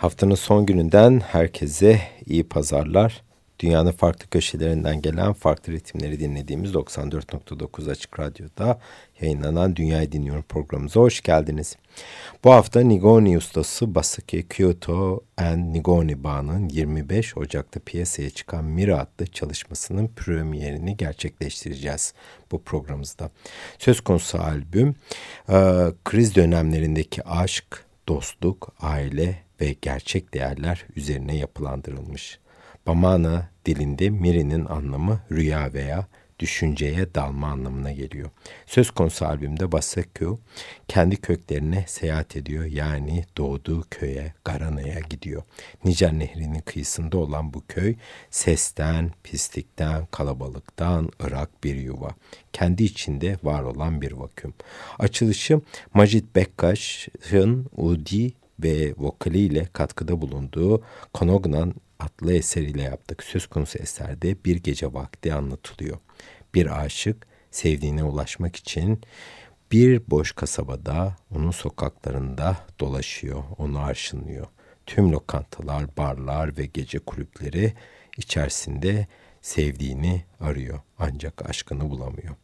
Haftanın son gününden herkese iyi pazarlar. Dünyanın farklı köşelerinden gelen farklı ritimleri dinlediğimiz 94.9 Açık Radyo'da yayınlanan Dünyayı Dinliyorum programımıza hoş geldiniz. Bu hafta Nigoni ustası Basaki Kyoto and Nigoni Ba'nın 25 Ocak'ta piyasaya çıkan Mira adlı çalışmasının premierini gerçekleştireceğiz bu programımızda. Söz konusu albüm kriz dönemlerindeki aşk, dostluk, aile ve gerçek değerler üzerine yapılandırılmış. Bamana dilinde Miri'nin anlamı rüya veya düşünceye dalma anlamına geliyor. Söz konusu albümde Basekyo kendi köklerine seyahat ediyor. Yani doğduğu köye, Garana'ya gidiyor. Nijer Nehri'nin kıyısında olan bu köy sesten, pislikten, kalabalıktan ırak bir yuva. Kendi içinde var olan bir vaküm. Açılışı Majid Bekkaş'ın Udi ve vokaliyle katkıda bulunduğu Konognan adlı eseriyle yaptık. Söz konusu eserde bir gece vakti anlatılıyor. Bir aşık sevdiğine ulaşmak için bir boş kasabada onun sokaklarında dolaşıyor, onu arşınlıyor. Tüm lokantalar, barlar ve gece kulüpleri içerisinde sevdiğini arıyor ancak aşkını bulamıyor.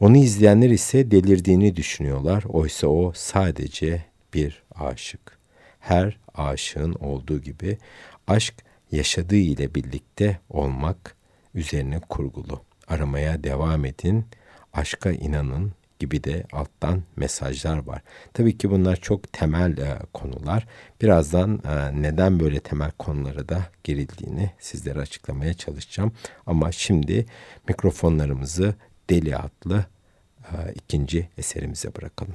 Onu izleyenler ise delirdiğini düşünüyorlar. Oysa o sadece bir aşık. Her aşığın olduğu gibi aşk yaşadığı ile birlikte olmak üzerine kurgulu. Aramaya devam edin, aşka inanın gibi de alttan mesajlar var. Tabii ki bunlar çok temel e, konular. Birazdan e, neden böyle temel konulara da girildiğini sizlere açıklamaya çalışacağım. Ama şimdi mikrofonlarımızı Deli adlı e, ikinci eserimize bırakalım.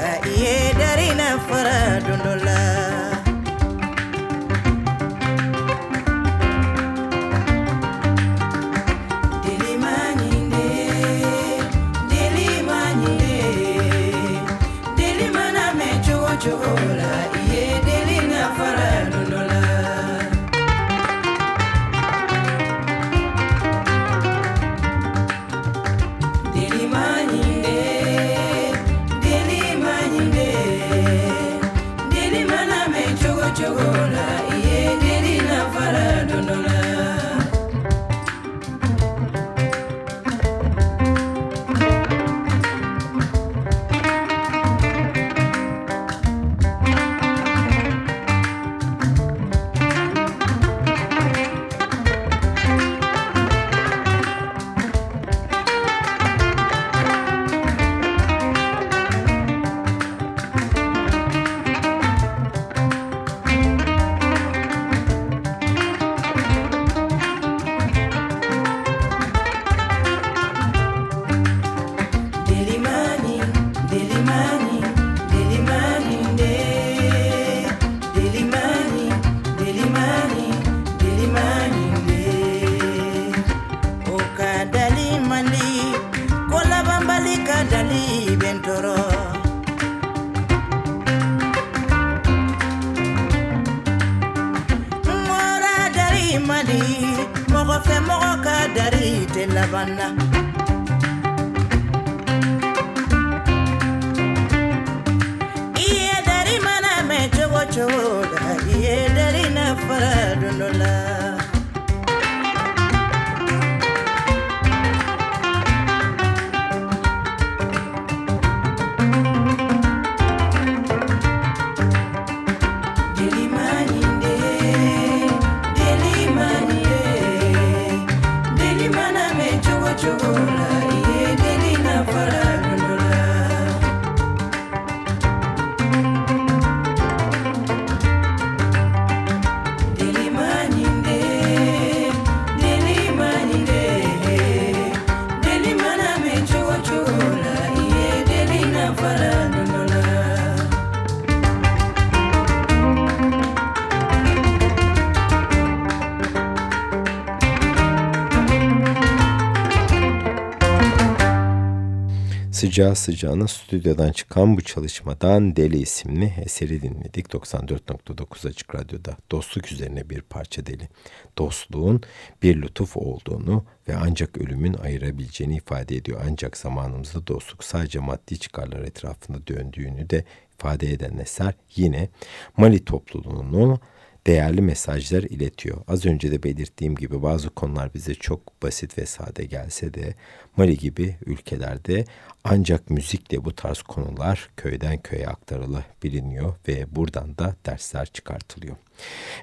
Sıcağı sıcağına stüdyodan çıkan bu çalışmadan Deli isimli eseri dinledik. 94.9 Açık Radyo'da dostluk üzerine bir parça Deli. Dostluğun bir lütuf olduğunu ve ancak ölümün ayırabileceğini ifade ediyor. Ancak zamanımızda dostluk sadece maddi çıkarlar etrafında döndüğünü de ifade eden eser yine Mali topluluğunun değerli mesajlar iletiyor. Az önce de belirttiğim gibi bazı konular bize çok basit ve sade gelse de Mali gibi ülkelerde ancak müzikle bu tarz konular köyden köye aktarılabiliyor ve buradan da dersler çıkartılıyor.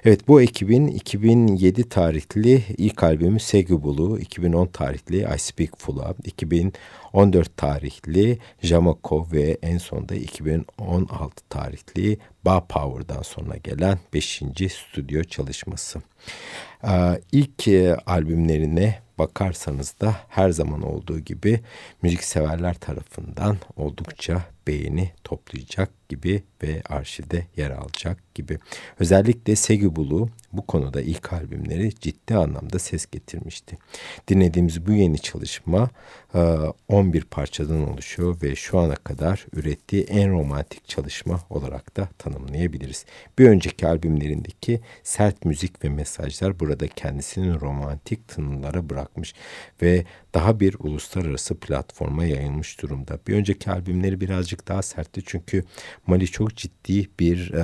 Evet bu ekibin 2007 tarihli ilk albümü Segubulu, 2010 tarihli I Speak Full'a, 2014 tarihli Jamako ve en sonunda 2016 tarihli Ba Power'dan sonra gelen 5. stüdyo çalışması. Ee, İlk e, albümlerine bakarsanız da her zaman olduğu gibi müzikseverler tarafından oldukça beğeni toplayacak gibi ve arşivde yer alacak gibi. Özellikle Segubulu bu konuda ilk albümleri ciddi anlamda ses getirmişti. Dinlediğimiz bu yeni çalışma e, 11 parçadan oluşuyor ve şu ana kadar ürettiği en romantik çalışma olarak da tanımlayabiliriz. Bir önceki albümlerindeki sert müzik ve mesajlar burada kendisini romantik tınılara bırakmış ve daha bir uluslararası platforma yayılmış durumda. Bir önceki albümleri birazcık daha sertti çünkü Mali çok ciddi bir e,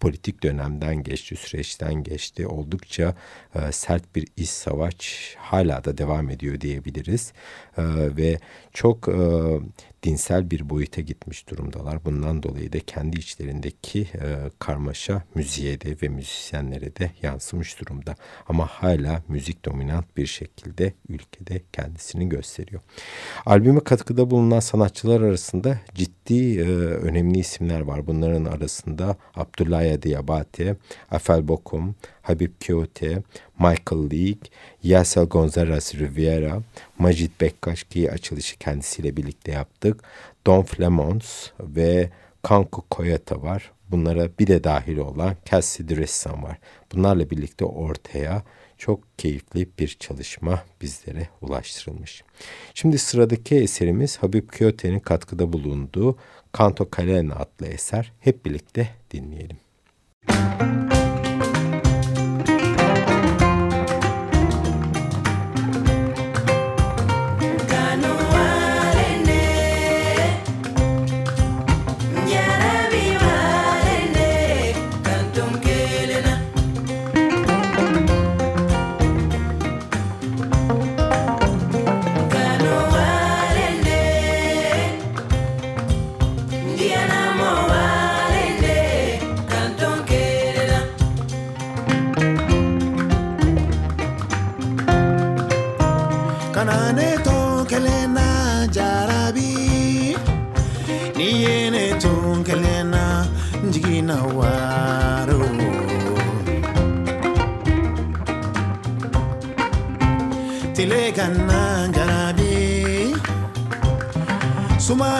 politik dönemden geçti, süreçten geçti. Oldukça e, sert bir iç savaş hala da devam ediyor diyebiliriz. E, ve çok e, dinsel bir boyuta gitmiş durumdalar. Bundan dolayı da kendi içlerindeki e, karmaşa müziğe de ve müzisyenlere de yansımış durumda. Ama hala müzik dominant bir şekilde ülkede kendisini gösteriyor. Albüme katkıda bulunan sanatçılar arasında ciddi e, önemli isimler var. Bunların arasında Abdullah Diabate, Afel Bokum, Habib Kiote, Michael League, Yasel Gonzalez Rivera, Majid Bekkaş ki açılışı kendisiyle birlikte yaptık. Don Flemons ve Kanku Koyata var. Bunlara bir de dahil olan Cassidy Ressan var. Bunlarla birlikte ortaya çok keyifli bir çalışma bizlere ulaştırılmış. Şimdi sıradaki eserimiz Habib Kiote'nin katkıda bulunduğu Kanto Kalena adlı eser. Hep birlikte dinleyelim. Kanu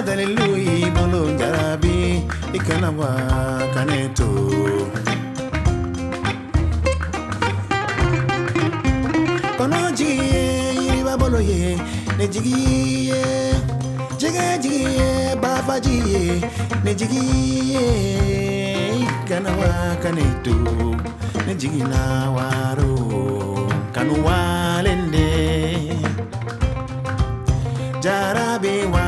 suma dalilu ibolo jarabi ikana wa kaneto kɔnɔ jigi ye. Yiriba bolo ye. Ne jigi jigi ye. Ne kana wa to ne kanu walende jarabi walende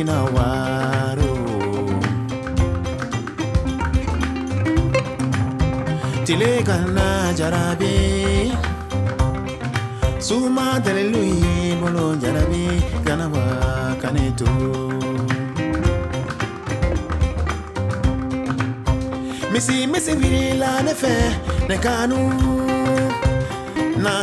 ina waro tile kana suma dalelu ye bolo jarabe kana wa kane to misi misi virila ne ne kanu na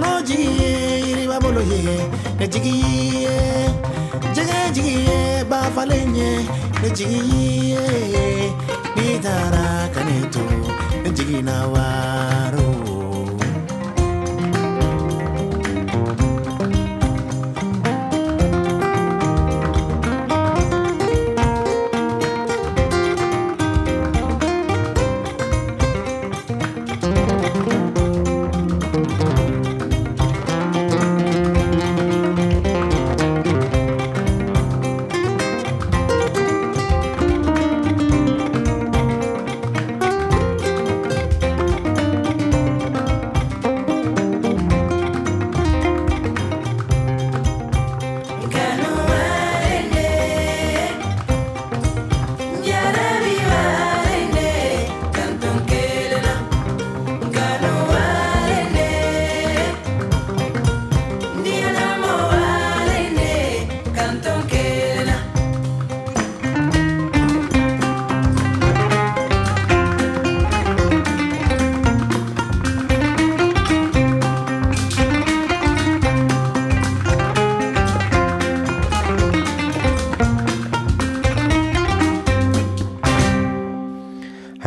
no ji ba bolo ye ne jigi ye jege jigi ye ba falenye ne jigi ye ni tara kaneto ne jigi na waro.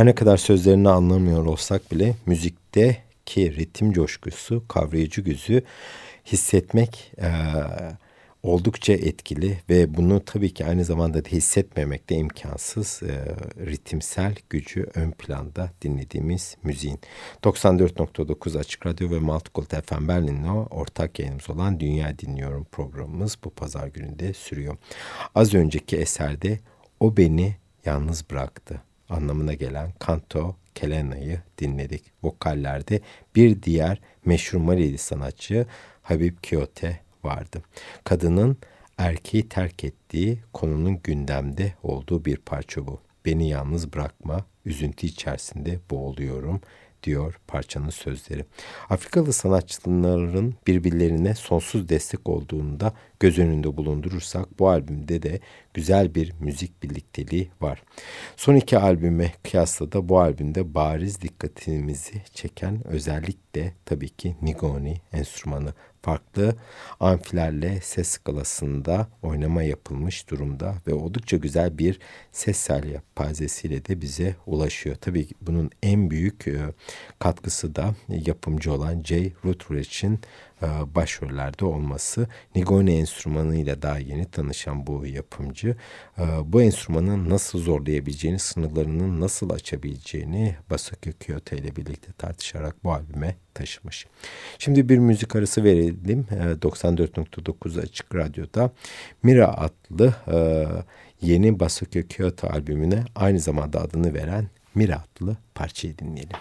Her ne kadar sözlerini anlamıyor olsak bile müzikteki ritim coşkusu, kavrayıcı güzü hissetmek eee, oldukça etkili ve bunu tabii ki aynı zamanda da hissetmemek de imkansız. Eee, ritimsel gücü ön planda dinlediğimiz müziğin. 94.9 Açık Radyo ve Multicult FM Berlin'le ortak yayınımız olan Dünya Dinliyorum programımız bu pazar gününde sürüyor. Az önceki eserde O Beni Yalnız Bıraktı anlamına gelen Kanto Kelena'yı dinledik. Vokallerde bir diğer meşhur Malili sanatçı Habib Kyote vardı. Kadının erkeği terk ettiği konunun gündemde olduğu bir parça bu. Beni yalnız bırakma, üzüntü içerisinde boğuluyorum diyor parçanın sözleri. Afrikalı sanatçıların birbirlerine sonsuz destek olduğunu da göz önünde bulundurursak bu albümde de güzel bir müzik birlikteliği var. Son iki albüme kıyasla da bu albümde bariz dikkatimizi çeken özellikle tabii ki Nigoni enstrümanı farklı amfilerle ses skalasında oynama yapılmış durumda ve oldukça güzel bir ses yelpazesiyle de bize ulaşıyor. Tabii ki bunun en büyük e, katkısı da yapımcı olan Jay Rutledge'in başrollerde olması. Nigoni enstrümanıyla daha yeni tanışan bu yapımcı e, bu enstrümanın nasıl zorlayabileceğini, sınırlarının nasıl açabileceğini Basaki Kyoto ile birlikte tartışarak bu albüme taşımış. Şimdi bir müzik arası verelim. E, 94.9 Açık Radyo'da Mira adlı e, yeni Basaki Kyoto albümüne aynı zamanda adını veren Mira adlı parçayı dinleyelim.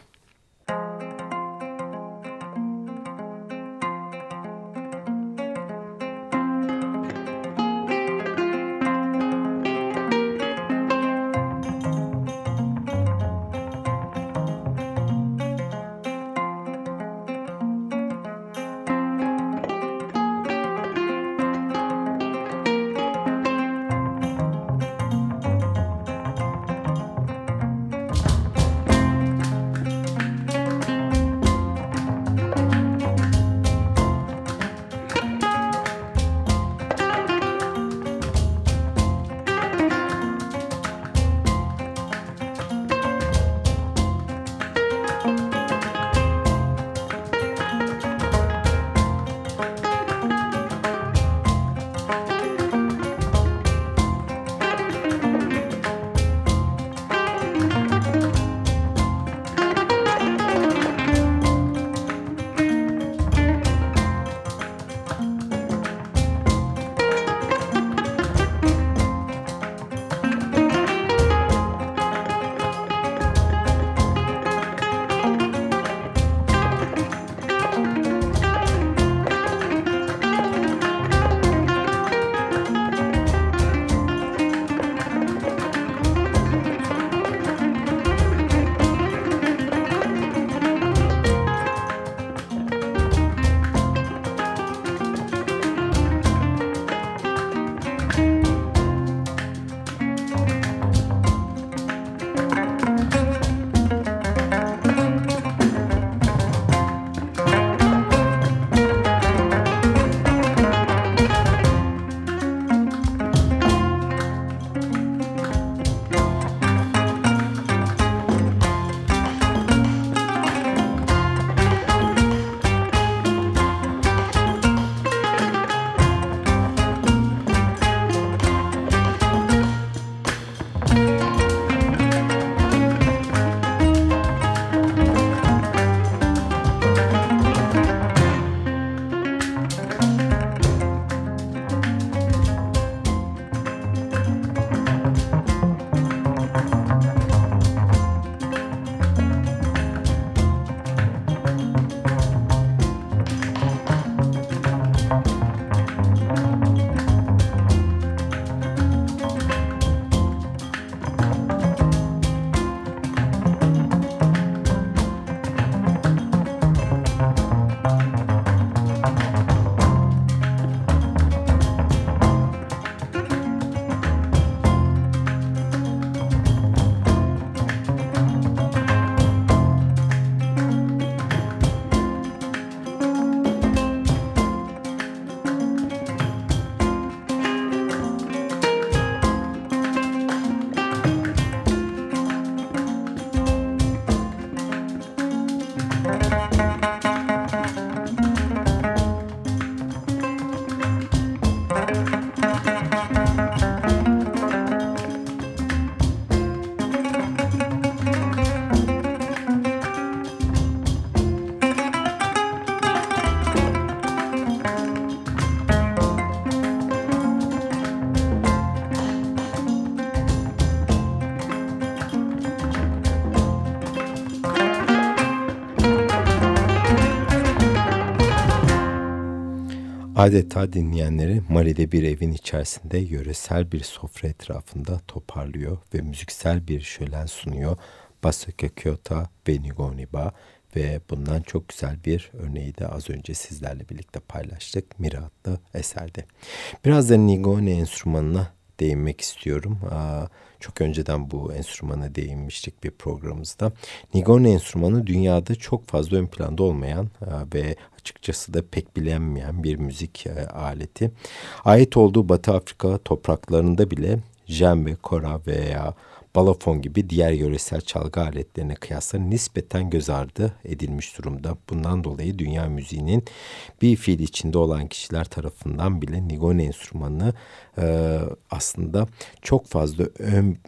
Adeta dinleyenleri Mali'de bir evin içerisinde yöresel bir sofra etrafında toparlıyor ve müziksel bir şölen sunuyor. Basaka Kyoto ve Nigoniba ve bundan çok güzel bir örneği de az önce sizlerle birlikte paylaştık. Mira adlı eserde. Biraz da Nigoni enstrümanına değinmek istiyorum. Çok önceden bu enstrümana değinmiştik bir programımızda. Nigoni enstrümanı dünyada çok fazla ön planda olmayan ve açıkçası da pek bilinmeyen bir müzik aleti. Ait olduğu Batı Afrika topraklarında bile ve kora veya balafon gibi diğer yöresel çalgı aletlerine kıyasla nispeten göz ardı edilmiş durumda. Bundan dolayı dünya müziğinin bir fiil içinde olan kişiler tarafından bile nigone enstrümanı e, aslında çok fazla ön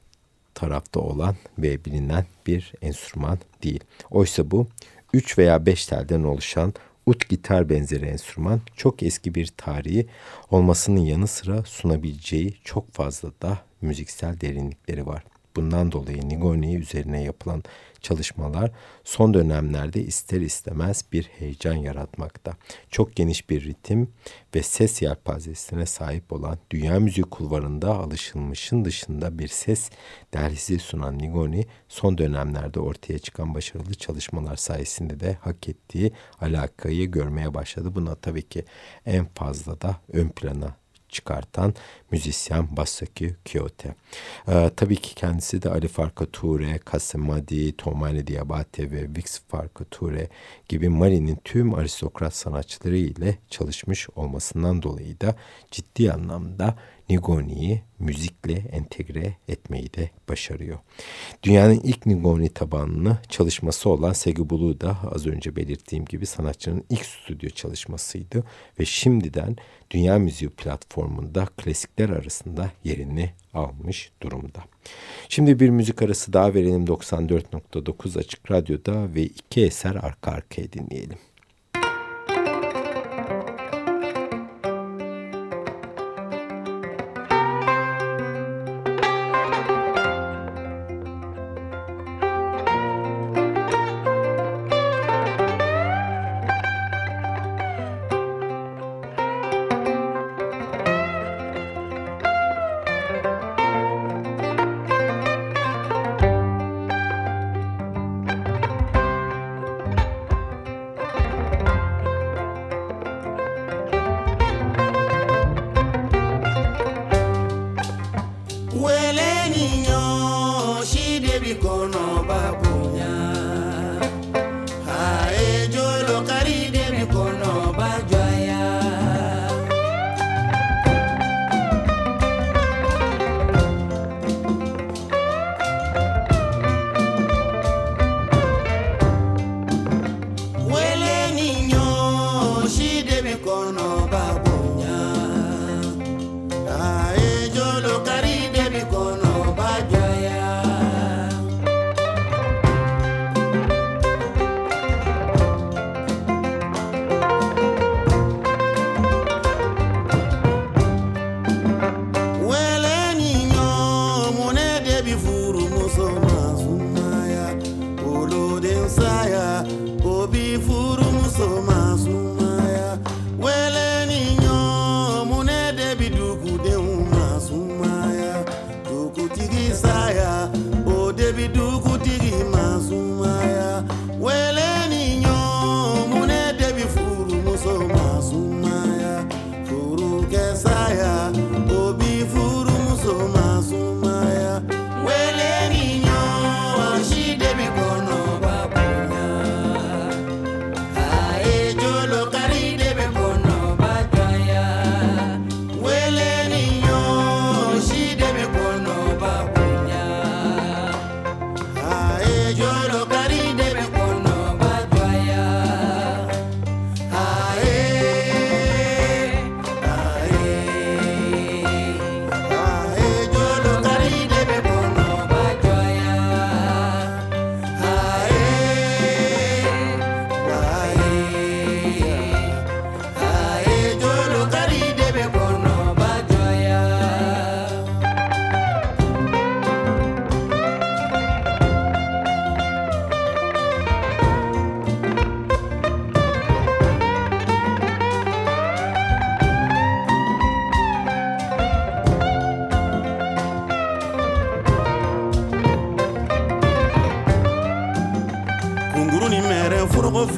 tarafta olan ve bilinen bir enstrüman değil. Oysa bu 3 veya 5 telden oluşan ut gitar benzeri enstrüman çok eski bir tarihi olmasının yanı sıra sunabileceği çok fazla da müziksel derinlikleri var. Bundan dolayı Nigoni üzerine yapılan çalışmalar son dönemlerde ister istemez bir heyecan yaratmakta. Çok geniş bir ritim ve ses yelpazesine sahip olan dünya müziği kulvarında alışılmışın dışında bir ses derhisi sunan Nigoni son dönemlerde ortaya çıkan başarılı çalışmalar sayesinde de hak ettiği alakayı görmeye başladı. Buna tabii ki en fazla da ön plana çıkartan müzisyen Basaki Kyote. Ee, tabii ki kendisi de Ali Farka Ture, Kasemadi, Tomane Diabate ve Vix Farka Ture gibi Mali'nin tüm aristokrat sanatçıları ile çalışmış olmasından dolayı da ciddi anlamda Nigoni'yi müzikle entegre etmeyi de başarıyor. Dünyanın ilk Nigoni tabanlı çalışması olan Segubulu da az önce belirttiğim gibi sanatçının ilk stüdyo çalışmasıydı ve şimdiden dünya müziği platformunda klasikler arasında yerini almış durumda. Şimdi bir müzik arası daha verelim 94.9 Açık Radyo'da ve iki eser arka arkaya dinleyelim.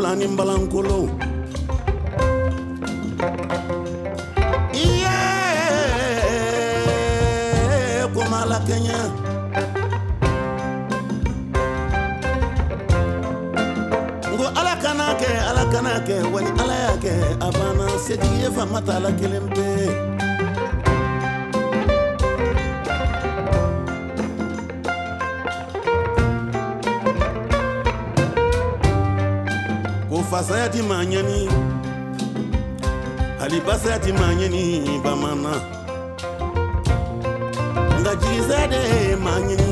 Ani balankolo iye kenya. Ngo ala kana ala kana wali ala y'a kɛ a banna la hali basaya ti maa ɲɛni bamanan nka jigisɛ de ye maa ɲɛni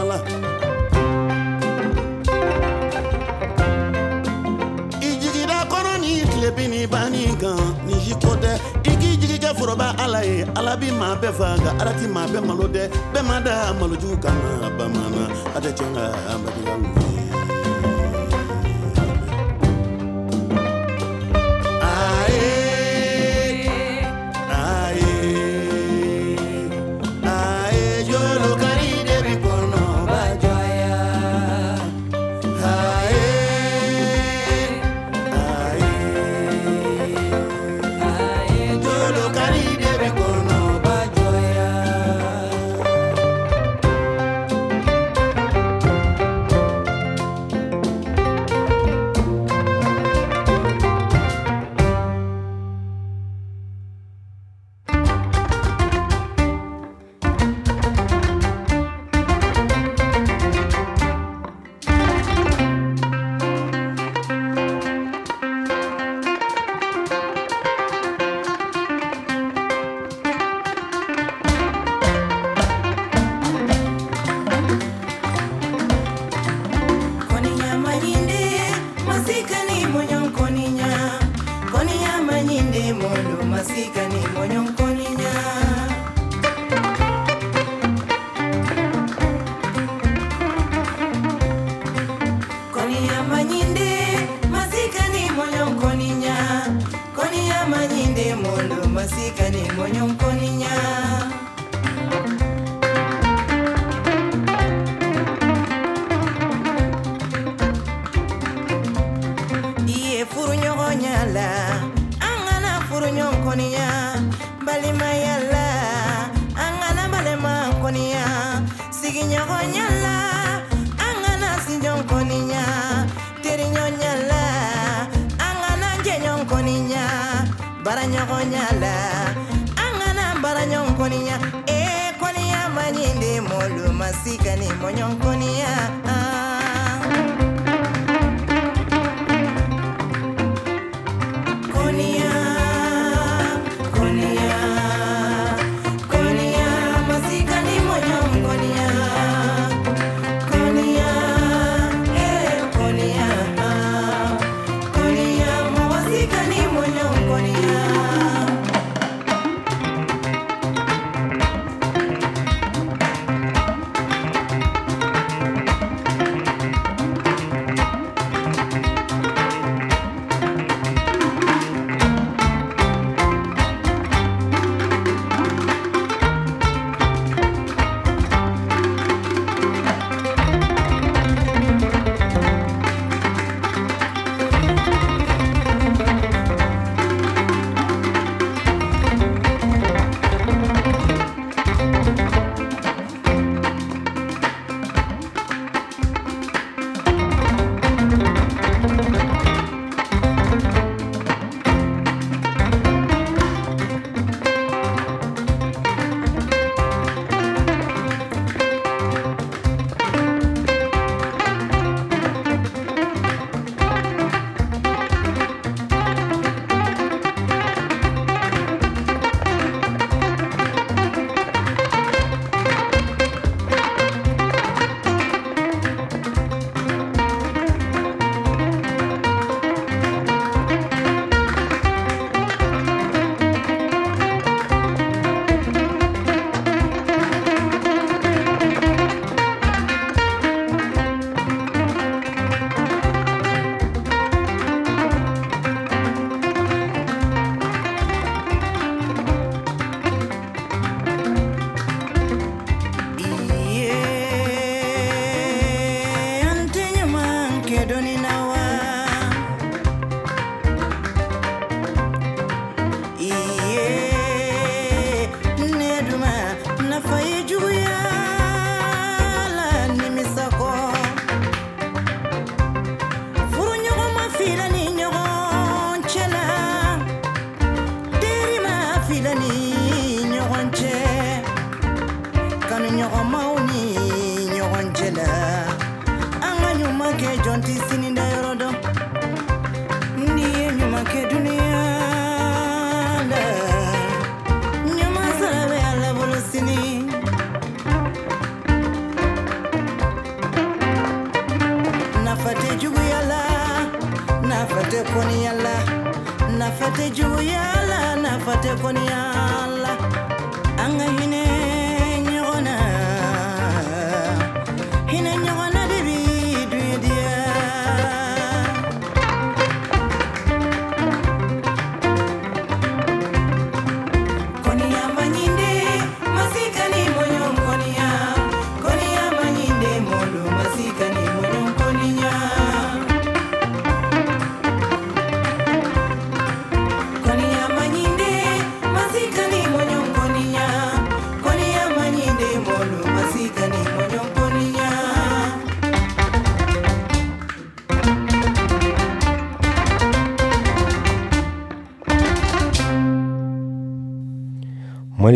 ala i jigida kɔnɔ ni tilebi ni banni kan ni si ko tɛ i k'i jigi foroba ala ye ala bi maa bɛɛ fa nka ala ti maa bɛɛ malo dɛ bɛɛ ma da malojugu kan na bamanan a tɛ you don't know what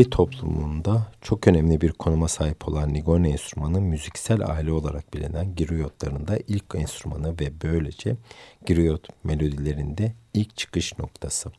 Mali toplumunda çok önemli bir konuma sahip olan Nigone enstrümanı müziksel aile olarak bilinen griyotlarında ilk enstrümanı ve böylece griyot melodilerinde ilk çıkış noktası.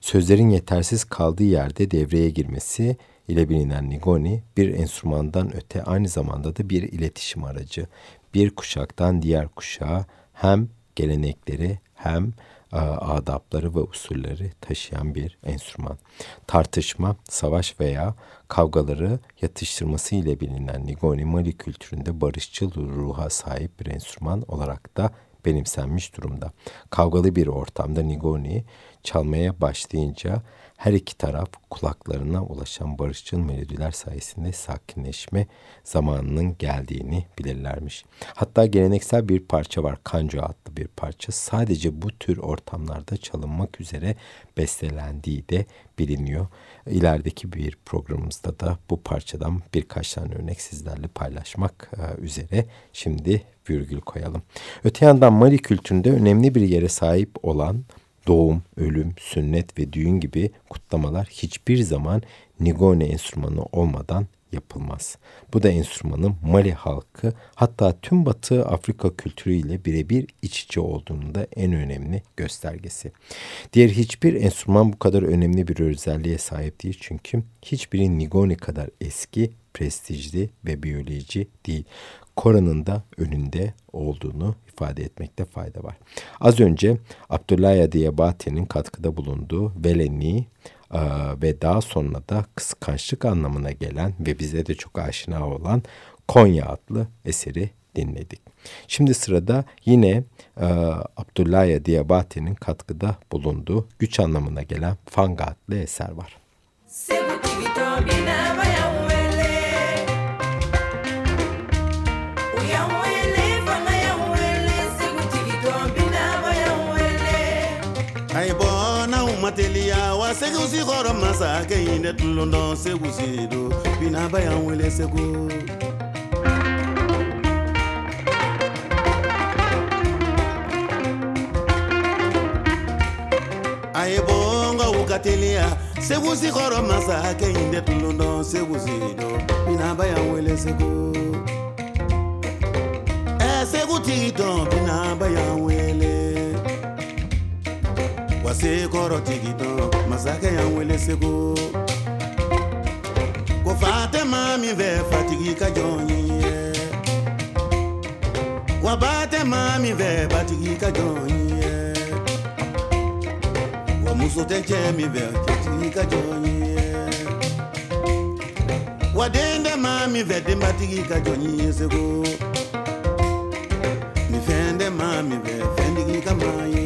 Sözlerin yetersiz kaldığı yerde devreye girmesi ile bilinen Nigoni bir enstrümandan öte aynı zamanda da bir iletişim aracı. Bir kuşaktan diğer kuşağa hem gelenekleri hem adapları ve usulleri taşıyan bir enstrüman. Tartışma, savaş veya kavgaları yatıştırması ile bilinen Nigoni Mali kültüründe barışçıl ruha sahip bir enstrüman olarak da benimsenmiş durumda. Kavgalı bir ortamda Nigoni çalmaya başlayınca her iki taraf kulaklarına ulaşan barışçıl melodiler sayesinde sakinleşme zamanının geldiğini bilirlermiş. Hatta geleneksel bir parça var, Kanjo adlı bir parça. Sadece bu tür ortamlarda çalınmak üzere bestelendiği de biliniyor. İlerideki bir programımızda da bu parçadan birkaç tane örnek sizlerle paylaşmak e, üzere şimdi virgül koyalım. Öte yandan Mali kültüründe önemli bir yere sahip olan doğum, ölüm, sünnet ve düğün gibi kutlamalar hiçbir zaman Nigone enstrümanı olmadan yapılmaz. Bu da enstrümanın Mali halkı hatta tüm Batı Afrika kültürüyle birebir iç içe olduğunun da en önemli göstergesi. Diğer hiçbir enstrüman bu kadar önemli bir özelliğe sahip değil çünkü hiçbiri Nigoni kadar eski, prestijli ve biyoloji değil. Koran'ın da önünde olduğunu ifade etmekte fayda var. Az önce Abdullah Diabate'nin katkıda bulunduğu Veleni e, ve daha sonra da kıskançlık anlamına gelen ve bize de çok aşina olan Konya adlı eseri dinledik. Şimdi sırada yine e, Abdullah Diabate'nin katkıda bulunduğu güç anlamına gelen Fanga adlı eser var. Segu wa segu si kɔrɔ masakɛ in de tulon dɔn segu si do binaba y'an wele segu a ye bɔ n ka teliya segu si kɔrɔ masakɛ in de tulon dɔn segu si wele segu ɛ segu tigi dɔn binaba y'an wele wase kɔrɔ tigi dɔn masakɛ y'an wele segu ko fa tɛ maa fatigi ka jɔn ye wa ba tɛ batigi ka jɔn ye wa muso tɛ cɛ min fɛ cɛtigi ka jɔn ye wa den tɛ maa min fɛ ka jɔn ye segu ni fɛn tɛ maa ka maa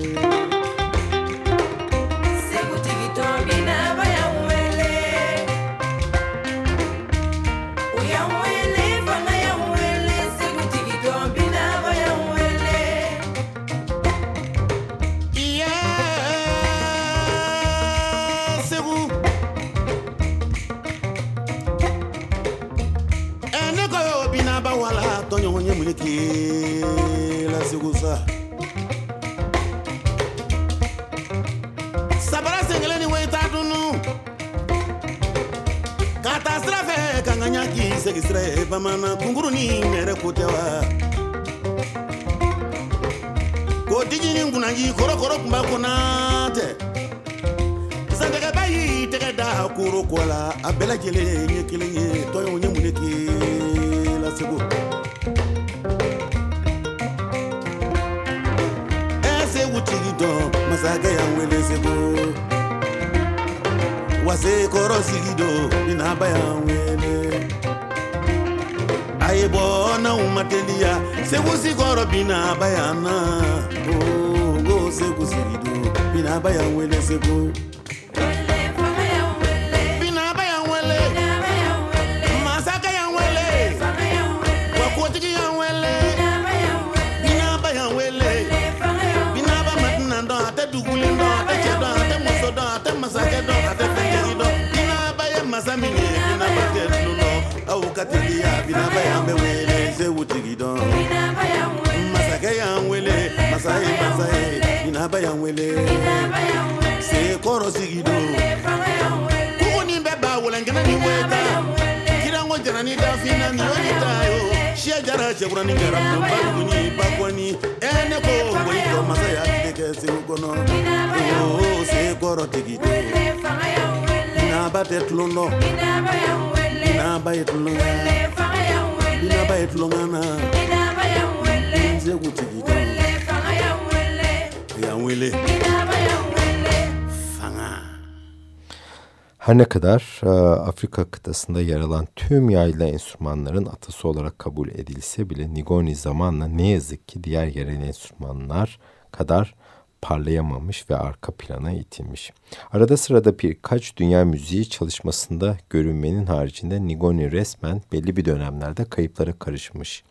ɲa k'i segi sira ye bamanan kunkurunin nɛrɛ ko tɛ wa ko digi ni kunnaji kɔrɔkɔrɔ kun b'a kɔnɔ tɛ santɛgɛba y'i tɛgɛ da koro la a bɛɛ lajɛlen ye kelen ye tɔɲɔgɔn ye mun de wele segu. Wase kɔrɔ sigi do binaba y'an wele ibona umatelia sekusikoro bina bayana. Oh, oh, sekusikidu bina bayanwele seku. Ka teliya binaba y'an bɛ wele sewu tigi dɔn masakɛ y'an wele masa ye masa ye binaba y'an wele sekɔrɔ sigi don kuguni bɛ ba wɛlɛnkɛnɛ ni weta kirango jara ni dafina ni yoni ta yo siya jara cɛkura ni kɛra ba duguni ba kɔni ɛ ne ko koyi tɔ masa y'a tile kɛ segu kɔnɔ o sekɔrɔ tigi don binaba tɛ tulon dɔn Her ne kadar e, Afrika kıtasında yer alan tüm yaylı enstrümanların atası olarak kabul edilse bile Nigoni zamanla ne yazık ki diğer yerel enstrümanlar kadar parlayamamış ve arka plana itilmiş. Arada sırada birkaç dünya müziği çalışmasında görünmenin haricinde Nigoni resmen belli bir dönemlerde kayıplara karışmış.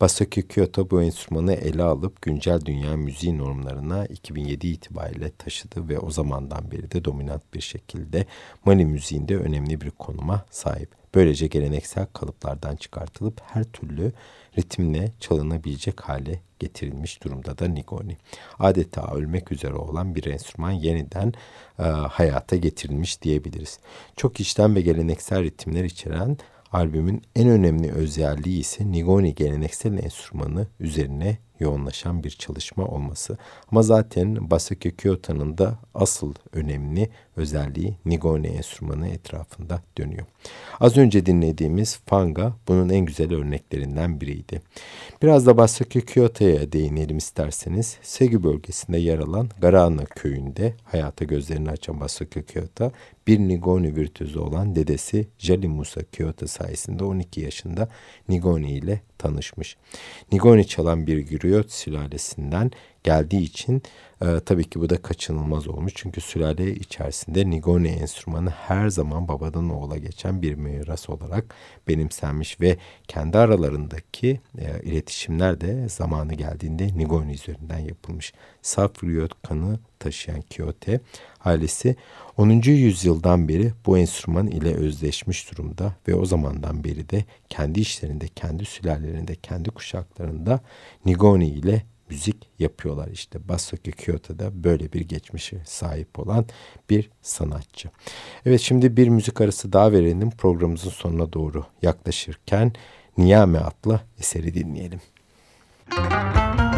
Basaki Kyoto bu enstrümanı ele alıp güncel dünya müziği normlarına 2007 itibariyle taşıdı ve o zamandan beri de dominant bir şekilde Mali müziğinde önemli bir konuma sahip. Böylece geleneksel kalıplardan çıkartılıp her türlü ritimle çalınabilecek hale getirilmiş durumda da Nigoni. Adeta ölmek üzere olan bir enstrüman yeniden e, hayata getirilmiş diyebiliriz. Çok içten ve geleneksel ritimler içeren albümün en önemli özelliği ise Nigoni geleneksel enstrümanı üzerine yoğunlaşan bir çalışma olması. Ama zaten Basaki Kyoto'nun da asıl önemli özelliği Nigoni enstrümanı etrafında dönüyor. Az önce dinlediğimiz Fanga bunun en güzel örneklerinden biriydi. Biraz da Basaki Kyoto'ya değinelim isterseniz. Segi bölgesinde yer alan Garana köyünde hayata gözlerini açan Basaki Kyoto bir Nigoni virtüözü olan dedesi Jali Musa Kyoto sayesinde 12 yaşında Nigoni ile tanışmış. Nigoni çalan bir Griot sülalesinden geldiği için e, tabii ki bu da kaçınılmaz olmuş. Çünkü sülale içerisinde Nigoni enstrümanı her zaman babadan oğula geçen bir miras olarak benimsenmiş ve kendi aralarındaki e, iletişimler de zamanı geldiğinde Nigoni üzerinden yapılmış. Saf Griot kanı taşıyan Kyote ailesi 10. yüzyıldan beri bu enstrüman ile özleşmiş durumda ve o zamandan beri de kendi işlerinde, kendi sülallerinde, kendi kuşaklarında Nigoni ile müzik yapıyorlar. İşte Basaki Kyoto'da böyle bir geçmişe sahip olan bir sanatçı. Evet şimdi bir müzik arası daha verelim programımızın sonuna doğru yaklaşırken Niyame adlı eseri dinleyelim. Müzik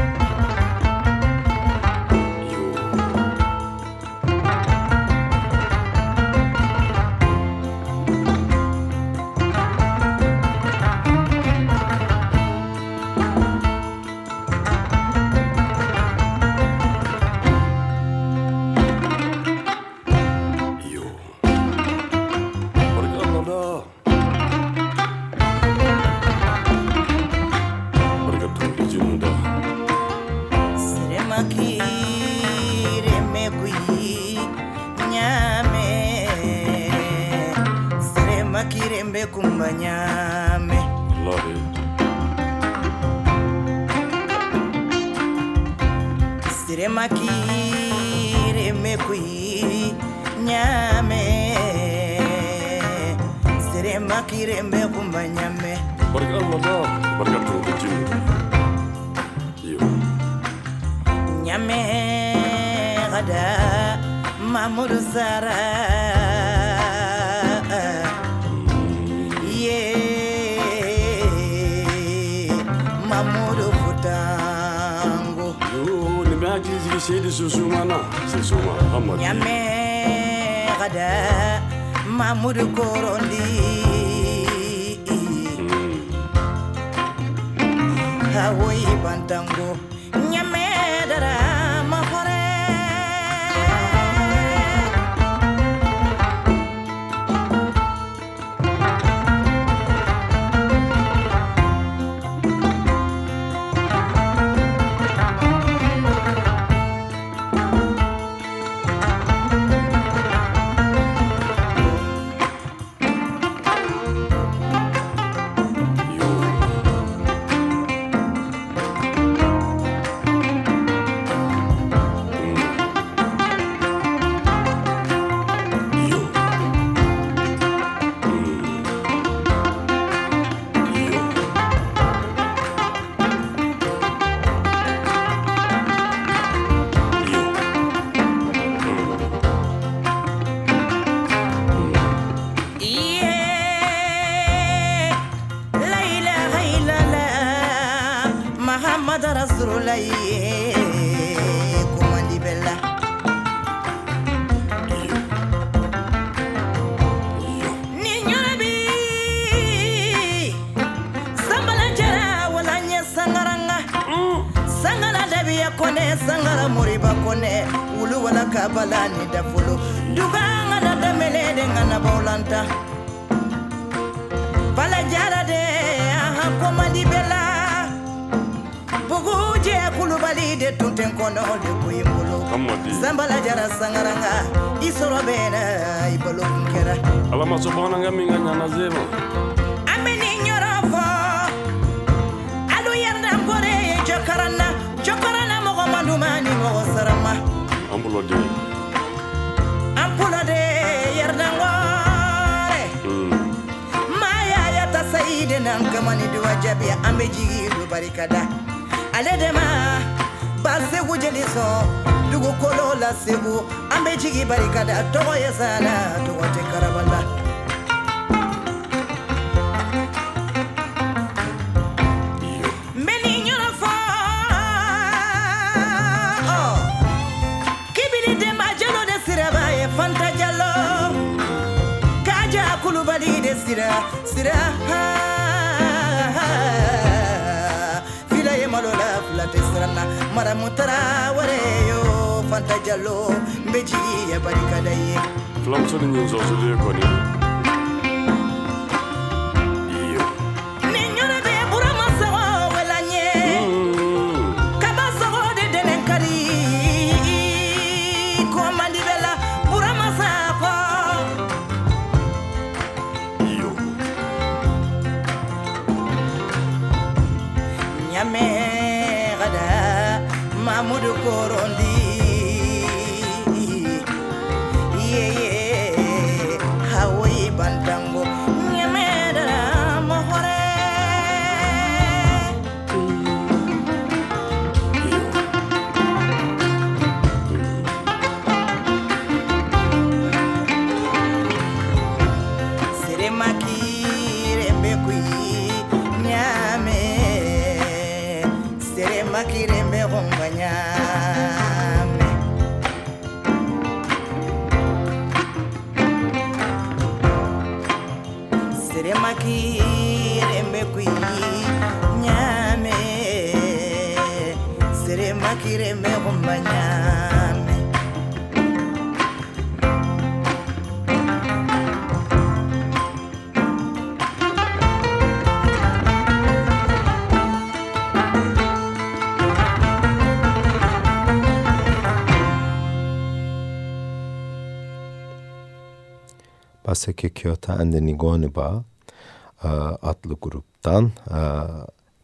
makire mekui nyame. Sere makire mekumba nyame. Barka Allah barka tukuti yo nyame kada mamudu sara. sidi susuma na susuma amadi yame kada mamudu korondi mm. hawoi bantango sɔrɔla ye komandi bɛ la ni ɲɔrɔ bi sanbala jara wala ɲɛ sangaranga. Sangara dabiya kɔnɛ sangara moriba kɔnɛ wulu wala kabala ni dafolo. Duganga na daminɛ de ŋanabaw lanta bali de tun tɛ kɔnɔ le ko i bolo sanbala jara sangaranga i sɔrɔ bɛ na i balo kun kɛra ala bamanankɛ min ka ɲana ze an bɛ nin yɔrɔ fɔ alu yɛrɛda kore ye jɔkaranna jɔkaranna mɔgɔ ma duman ni mɔgɔ sarama. An bolo de an bolo de yɛrɛdankɔre maa y'a yata sayi de n'an kamani duwa jaabi an bɛ jigi du ale de ma ba segu jeli sɔn dugukolo la segu an bɛ jigi barika da tɔgɔ ye sa la tɔgɔ tɛ karabala Fanta Jallo, Kaja Kulubali de Sira, Sira. na mara mutara ware yo fanta jallo beji ya barika dai flop so din zo so de Basake Kyoto and the Nigoniba e, adlı gruptan e,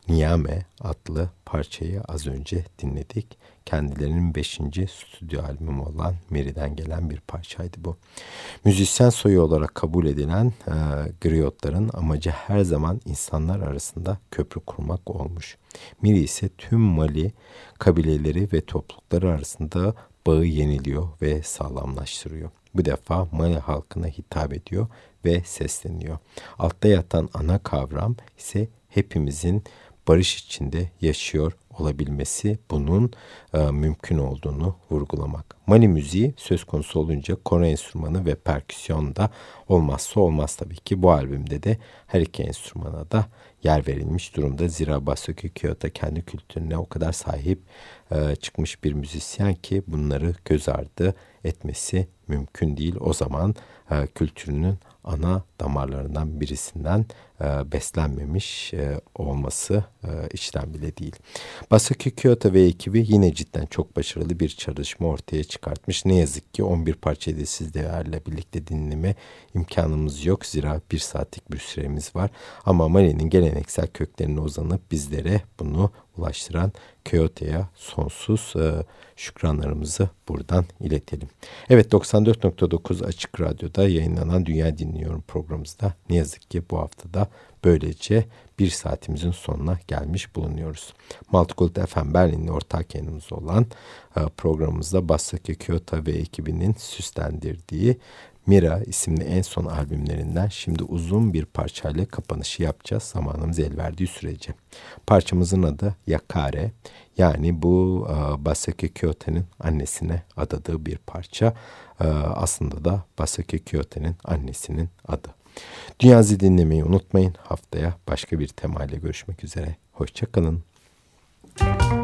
Niyame adlı parçayı az önce dinledik. Kendilerinin 5. stüdyo albümü olan Meri'den gelen bir parçaydı bu. Müzisyen soyu olarak kabul edilen e, griyotların amacı her zaman insanlar arasında köprü kurmak olmuş. Miri ise tüm Mali kabileleri ve toplulukları arasında bağı yeniliyor ve sağlamlaştırıyor. Bu defa Mali halkına hitap ediyor ve sesleniyor. Altta yatan ana kavram ise hepimizin barış içinde yaşıyor olabilmesi bunun e, mümkün olduğunu vurgulamak. Mali müziği söz konusu olunca koro enstrümanı ve perküsyon da olmazsa olmaz tabii ki. Bu albümde de her iki enstrümana da yer verilmiş durumda. Zira Basuki Kyoto kendi kültürüne o kadar sahip e, çıkmış bir müzisyen ki bunları göz ardı etmesi mümkün değil. O zaman e, kültürünün ana damarlarından birisinden e, beslenmemiş e, olması e, içten bile değil. Basuki Kyoto ve ekibi yine cidden çok başarılı bir çalışma ortaya çıkartmış. Ne yazık ki 11 parçayı da sizlerle birlikte dinleme imkanımız yok. Zira bir saatlik bir süremiz var. Ama Mali'nin geleneksel köklerine uzanıp bizlere bunu ulaştıran Kyoto'ya sonsuz e, şükranlarımızı buradan iletelim. Evet 94.9 Açık Radyo'da yayınlanan Dünya Dinliyorum programımızda ne yazık ki bu haftada böylece bir saatimizin sonuna gelmiş bulunuyoruz. Multicult FM Berlin'le ortak yayınımız olan e, programımızda Basaki Kyoto ve ekibinin süslendirdiği Mira isimli en son albümlerinden şimdi uzun bir parçayla kapanışı yapacağız zamanımız el verdiği sürece. Parçamızın adı Yakare yani bu e, Basaki Kyoto'nun annesine adadığı bir parça. E, aslında da Basaki Kyoto'nun annesinin adı. Dünyazı dinlemeyi unutmayın. Haftaya başka bir temayla görüşmek üzere. Hoşçakalın. Müzik